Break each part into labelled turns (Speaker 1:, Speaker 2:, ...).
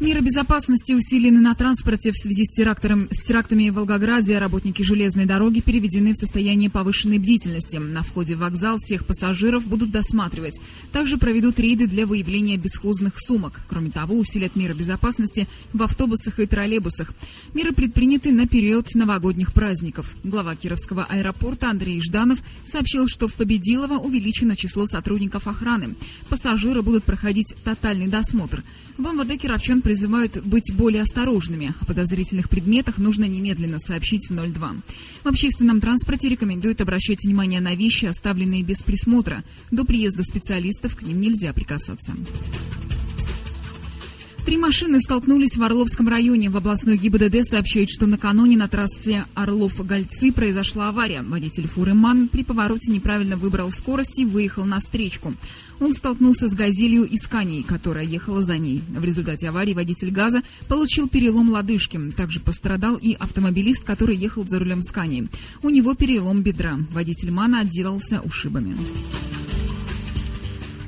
Speaker 1: Меры безопасности усилены на транспорте в связи с, терактором, с терактами в Волгограде. Работники железной дороги переведены в состояние повышенной бдительности. На входе в вокзал всех пассажиров будут досматривать. Также проведут рейды для выявления бесхозных сумок. Кроме того, усилят меры безопасности в автобусах и троллейбусах. Меры предприняты на период новогодних праздников. Глава Кировского аэропорта Андрей Жданов сообщил, что в Победилово увеличено число сотрудников охраны. Пассажиры будут проходить тотальный досмотр. В МВД Кировчан призывают быть более осторожными. О подозрительных предметах нужно немедленно сообщить в 02. В общественном транспорте рекомендуют обращать внимание на вещи, оставленные без присмотра. До приезда специалистов к ним нельзя прикасаться. Три машины столкнулись в Орловском районе. В областной ГИБДД сообщают, что накануне на трассе Орлов-Гольцы произошла авария. Водитель фуры «Ман» при повороте неправильно выбрал скорость и выехал на встречку. Он столкнулся с «Газелью» и «Сканией», которая ехала за ней. В результате аварии водитель «ГАЗа» получил перелом лодыжки. Также пострадал и автомобилист, который ехал за рулем «Скании». У него перелом бедра. Водитель «Мана» отделался ушибами.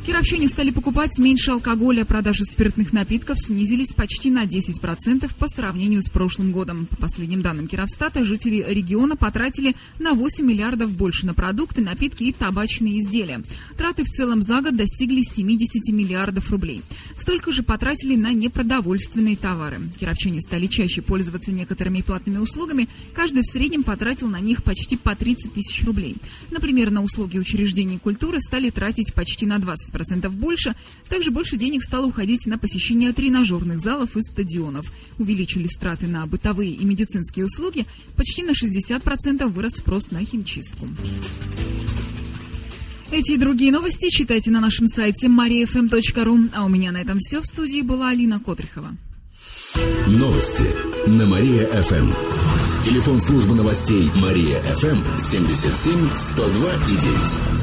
Speaker 1: Кировчане стали покупать меньше алкоголя. Продажи спиртных напитков снизились почти на 10% по сравнению с прошлым годом. По последним данным Кировстата, жители региона потратили на 8 миллиардов больше на продукты, напитки и табачные изделия. Траты в целом за год достигли 70 миллиардов рублей. Столько же потратили на непродовольственные товары. Кировчане стали чаще пользоваться некоторыми платными услугами. Каждый в среднем потратил на них почти по 30 тысяч рублей. Например, на услуги учреждений культуры стали тратить почти на 20 20% больше. Также больше денег стало уходить на посещение тренажерных залов и стадионов. Увеличились траты на бытовые и медицинские услуги. Почти на 60% вырос спрос на химчистку. Эти и другие новости читайте на нашем сайте mariafm.ru. А у меня на этом все. В студии была Алина Котрихова.
Speaker 2: Новости на Мария-ФМ. Телефон службы новостей Мария-ФМ 77 102 и 9.